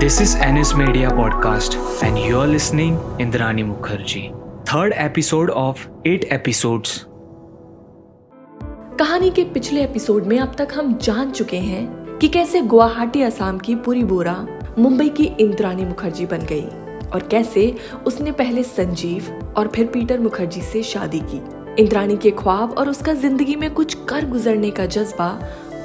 This is NS Media Podcast, and you're listening Indrani Mukherjee. Third episode of eight episodes. कहानी के पिछले episode में अब तक हम जान चुके हैं कि कैसे गुवाहाटी असम की पूरी बोरा मुंबई की इंद्रानी मुखर्जी बन गई और कैसे उसने पहले संजीव और फिर पीटर मुखर्जी से शादी की इंद्राणी के ख्वाब और उसका ज़िंदगी में कुछ कर गुजरने का जज्बा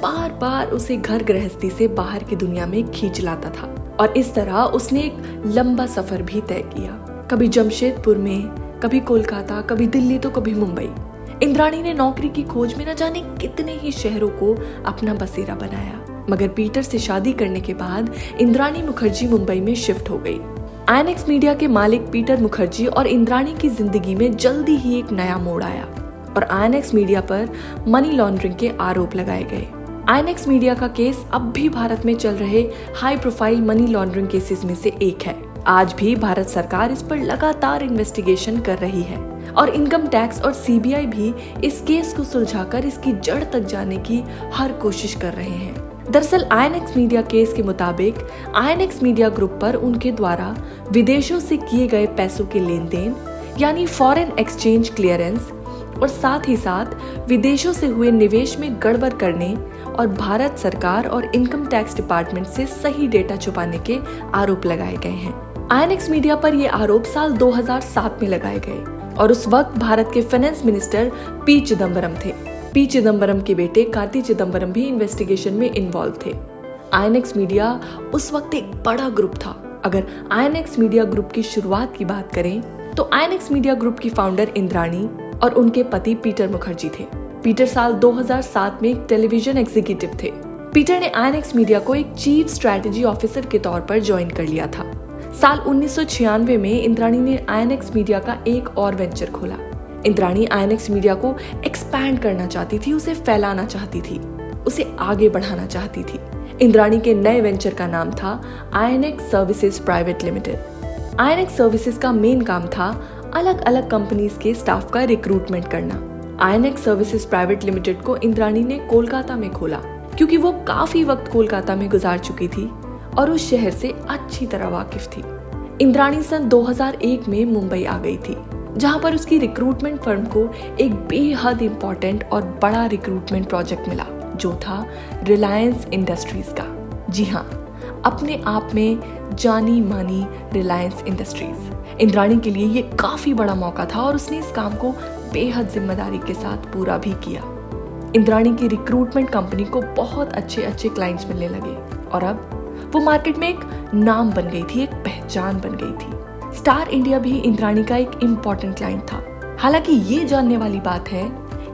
बार बार उसे घर गृहस्थी से बाहर की दुनिया में खींच लाता था और इस तरह उसने एक लंबा सफ़र भी तय किया। कभी जमशेदपुर में, कभी कोलकाता, कभी दिल्ली तो कभी मुंबई। इंद्राणी ने नौकरी की खोज में न जाने कितने ही शहरों को अपना बसेरा बनाया। मगर पीटर से शादी करने के बाद इंद्राणी मुखर्जी मुंबई में शिफ्ट हो गई। आईएनएक्स मीडिया के मालिक पीटर मुखर्जी और इंद्राणी की ज़िंदगी में जल्दी ही एक नया मोड़ आया और आईएनएक्स मीडिया पर मनी लॉन्ड्रिंग के आरोप लगाए गए। आईएनएक्स मीडिया का केस अब भी भारत में चल रहे high profile money laundering cases में से एक है। आज भी भारत सरकार इस पर लगातार इन्वेस्टिगेशन कर रही है और इनकम टैक्स और सीबीआई भी इस केस को सुलझाकर इसकी जड़ तक जाने की हर कोशिश कर रहे हैं। दरअसल आईएनएक्स मीडिया केस के मुताबिक आईएनएक्स मीडिया ग्रुप पर उनके द्वारा विदेशों से किए गए पैसों के लेन देन यानी फॉरेन एक्सचेंज क्लियरेंस और साथ ही साथ विदेशों से हुए निवेश में गड़बड़ करने और भारत सरकार और इनकम टैक्स डिपार्टमेंट से सही डेटा छुपाने के आरोप लगाए गए हैं। आईएनएक्स मीडिया पर ये आरोप साल 2007 में लगाए गए और उस वक्त भारत के फाइनेंस मिनिस्टर पी चिदम्बरम थे। पी चिदम्बरम के बेटे कार्ति चिदम्बरम भी इन्वेस्टिगेशन में इन्वॉल्व थे। आईएनएक्स मीडिया उस वक्त एक बड़ा ग्रुप था। अगर आईएनएक्स मीडिया ग्रुप की शुरुआत की बात करें तो आईएनएक्स मीडिया ग्रुप की फाउंडर इंद्राणी और उनके पति पीटर मुखर्जी थे। पीटर साल 2007 में एक टेलीविज़न एग्जीक्यूटिव थे। पीटर ने आई मीडिया को एक चीफ स्ट्रेटेजी ऑफिसर के तौर पर ज्वाइन कर लिया था। साल उन्नीस में इंद्राणी ने आई मीडिया का एक और वेंचर खोला। इंद्राणी आई मीडिया को एक्सपैंड करना चाहती थी, उसे फैलाना चाहती थी, उसे आगे बढ़ाना चाहती थी। इंद्राणी के नए वेंचर का नाम था I services private limited I services का मेन काम था अलग अलग कंपनीज़ के स्टाफ का रिक्रूटमेंट करना। आई सर्विसेज़ प्राइवेट लिमिटेड को इंद्राणी ने कोलकाता में खोला, क्योंकि वो काफ़ी वक्त कोलकाता में गुजार चुकी थी और उस शहर से अच्छी तरह वाकिफ थी। इंद्राणी सन 2001 में मुंबई आ गई थी, जहाँ पर उसकी रिक्रूटमेंट फर्म को एक बेहद इंपॉर्टेंट और बड़ा रिक्रूटमेंट प्रोजेक्ट मिला, जो था रिलायंस इंडस्ट्रीज़ का। जी हाँ अपने आप में जानी मानी रिलायंस इंडस्ट्रीज़ इंद्राणी के लिए ये काफ़ी बड़ा मौका था और उसने इस काम को बेहद ज़िम्मेदारी के साथ पूरा भी किया। इंद्राणी की रिक्रूटमेंट कंपनी को बहुत अच्छे अच्छे क्लाइंट्स मिलने लगे। और अब वो मार्केट में एक नाम बन गई थी, एक पहचान बन गई थी। स्टार इंडिया भी इंद्राणी का एक इम्पोर्टेंट क्लाइंट था। हालाँकि ये जानने वाली बात है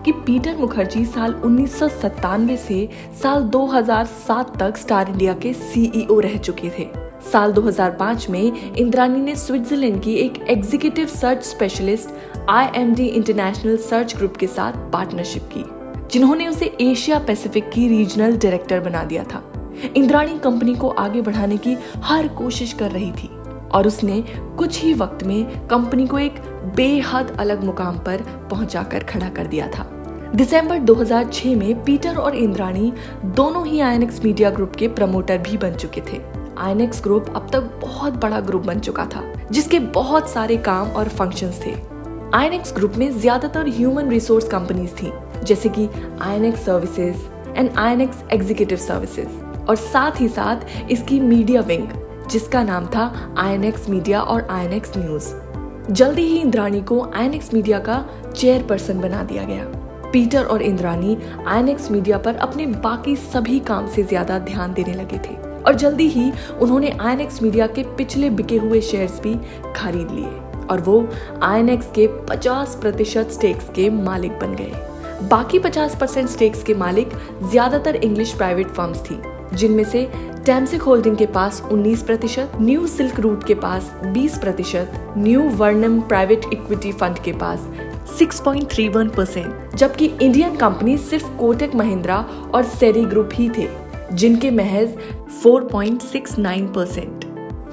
कि पीटर मुखर्जी साल उन्नीस सौ सत्तानवे से साल 2007 तक स्टार इंडिया के सीईओ रह चुके थे। साल 2005 में इंद्रानी ने स्विट्जरलैंड की एक executive search specialist IMD international search group के साथ पार्टनरशिप की, जिन्होंने उसे एशिया पैसिफिक की रीजनल डायरेक्टर बना दिया था। इंद्राणी कंपनी को आगे बढ़ाने की हर कोशिश कर रही थी और उसने कुछ ही वक्त में कंपनी को एक बेहद अलग मुकाम पर पहुंचाकर खड़ा कर दिया था। दिसंबर 2006 में पीटर और इंद्राणी दोनों ही आईएनएक्स मीडिया ग्रुप के प्रमोटर भी बन चुके थे। आईनेक्स ग्रुप अब तक बहुत बड़ा ग्रुप बन चुका था, जिसके बहुत सारे काम और फ़ंक्शंस थे। आईनेक्स ग्रुप में ज़्यादातर ह्यूमन रिसोर्स कंपनीज़ थी, जैसे कि INX services and INX executive services और साथ ही साथ इसकी मीडिया विंग जिसका नाम था आईएनएक्स मीडिया और आईएनएक्स न्यूज़ जल्दी ही इंद्राणी को आईएनएक्स मीडिया का चेयरपर्सन बना दिया गया। पीटर और इंद्राणी आईएनएक्स मीडिया पर अपने बाकी सभी काम से ज़्यादा ध्यान देने लगे थे। और जल्दी ही उन्होंने आईएनएक्स मीडिया के पिछले बिके हुए शेयर्स भी खरीद लिए और वो आईएनएक्स के 50 प्रतिशत स्टेक्स के मालिक बन गए। बाकी 50 परसेंट स्टेक्स के मालिक ज़्यादातर इंग्लिश प्राइवेट फर्म्स थी, जिनमें से टैमसिक होल्डिंग के पास 19 प्रतिशत न्यू सिल्क रूट के पास 20 प्रतिशत New Vernon private equity fund के पास 6.31 परसेंट जबकि इंडियन कंपनी सिर्फ़ कोटक महिंद्रा और सेरी ग्रुप ही थे। जिनके महज 4.69 परसेंट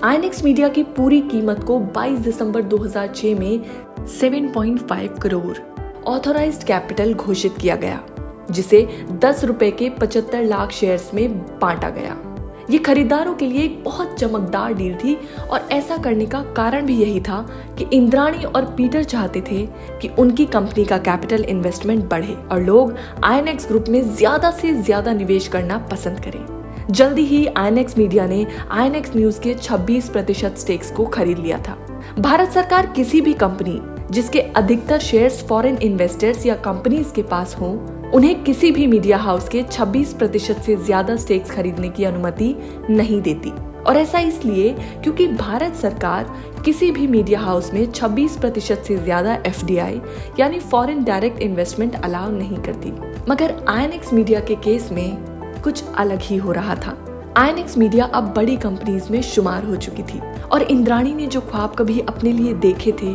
आई मीडिया की पूरी कीमत को 22 दिसंबर 2006 में 7.5 करोड़ ऑथोराइज्ड कैपिटल घोषित किया गया, जिसे दस रुपए के 75 लाख शेयर्स में बांटा गया। ये खरीदारों के लिए एक बहुत चमकदार डील थी और ऐसा करने का कारण भी यही था कि इंद्राणी और पीटर चाहते थे कि उनकी कंपनी का कैपिटल इन्वेस्टमेंट बढ़े और लोग आईएनएक्स ग्रुप में ज़्यादा से ज़्यादा निवेश करना पसंद करें। जल्दी ही आईएनएक्स मीडिया ने आईएनएक्स न्यूज़ के 26 प्रतिशत स्टेक्स को खरीद लिया था। भारत सरकार किसी भी कंपनी जिसके अधिकतर शेयर्स फॉरेन इन्वेस्टर्स या कंपनीज़ के पास हों उन्हें किसी भी मीडिया हाउस के 26 प्रतिशत से ज़्यादा स्टेक्स खरीदने की अनुमति नहीं देती। और ऐसा इसलिए क्योंकि भारत सरकार किसी भी मीडिया हाउस में 26 प्रतिशत से ज़्यादा एफडीआई यानी फॉरेन डायरेक्ट इन्वेस्टमेंट अलाउ नहीं करती। मगर आईएनएक्स मीडिया के केस में कुछ अलग ही हो रहा था। आई मीडिया अब बड़ी कंपनीज़ में शुमार हो चुकी थी। और इंद्राणी ने जो ख्वाब कभी अपने लिए देखे थे,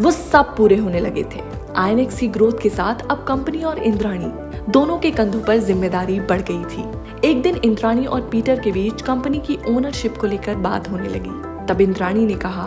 वो सब पूरे होने लगे थे। आई की ग्रोथ के साथ अब कंपनी और इंद्राणी दोनों के कंधों पर ज़िम्मेदारी बढ़ गई थी। एक दिन इंद्राणी और पीटर के बीच कंपनी की ओनरशिप को लेकर बात होने लगी। तब इंद्राणी ने कहा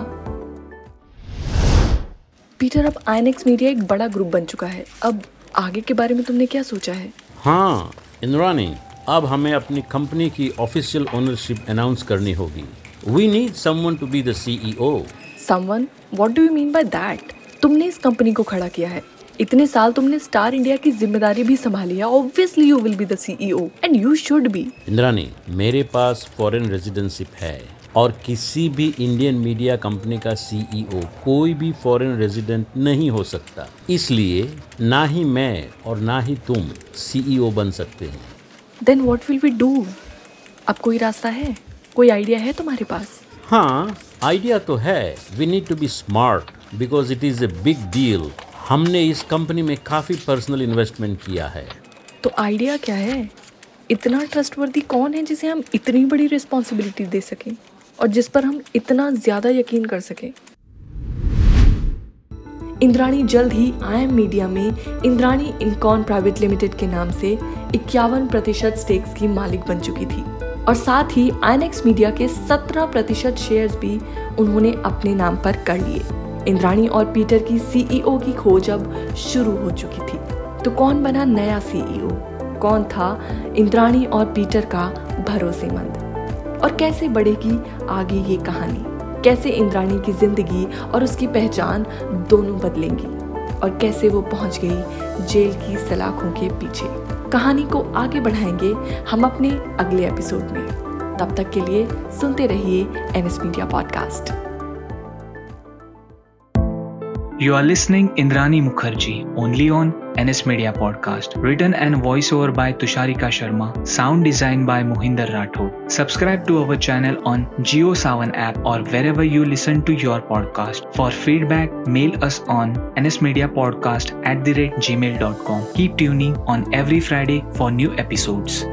पीटर अब आई मीडिया एक बड़ा ग्रुप बन चुका है। अब आगे के बारे में तुमने क्या सोचा है? हाँ इंद्राणी अब हमें अपनी कंपनी की ऑफिशियल ओनरशिप अनाउंस करनी होगी। We need someone to be the CEO someone what do you mean by that तुमने इस कंपनी को खड़ा किया है। इतने साल तुमने स्टार इंडिया की ज़िम्मेदारी भी संभाली है obviously you will be the CEO and you should be Indrani मेरे पास फॉरेन रेजिडेंशिप है और किसी भी इंडियन मीडिया कंपनी का सीईओ कोई भी फॉरेन रेजिडेंट नहीं हो सकता। इसलिए ना ही मैं और ना ही तुम सीईओ बन सकते हैं। Then what will we do अब कोई रास्ता है? कोई आइडिया है तुम्हारे पास? हाँ आइडिया तो है। We need to be smart because it is a big deal हमने इस कंपनी में काफ़ी पर्सनल इन्वेस्टमेंट किया है। तो आइडिया क्या है? इतना ट्रस्टवर्दी कौन है जिसे हम इतनी बड़ी रिस्पॉन्सिबिलिटी दे सकें? और जिस पर हम इतना ज़्यादा यकीन कर सकें? इंद्राणी जल्द ही आई मीडिया में इंद्राणी इनकॉन प्राइवेट लिमिटेड के नाम से इक्यावन प्रतिशत स्टेक्स की मालिक बन चुकी थी। और साथ ही आई मीडिया के 17 प्रतिशत शेयर भी उन्होंने अपने नाम पर कर लिए। इंद्राणी और पीटर की सीईओ की खोज अब शुरू हो चुकी थी। तो कौन बना नया सीईओ कौन था इंद्राणी और पीटर का भरोसेमंद? और कैसे बढ़ेगी आगे ये कहानी? कैसे इंद्राणी की ज़िंदगी और उसकी पहचान दोनों बदलेंगी? और कैसे वो पहुँच गई जेल की सलाखों के पीछे? कहानी को आगे बढ़ाएँगे हम अपने अगले एपिसोड में। तब तक के लिए सुनते रहिए NS media podcast. You are listening Indrani Mukherjee only on NS Media Podcast. Written and voiceover by Tusharika Sharma. Sound design by Mohinder Rathod. Subscribe to our channel on Geo Savan app or wherever you listen to your podcast. For feedback, mail us on nsmediapodcast at the rate gmail.com. Keep tuning on every Friday for new episodes.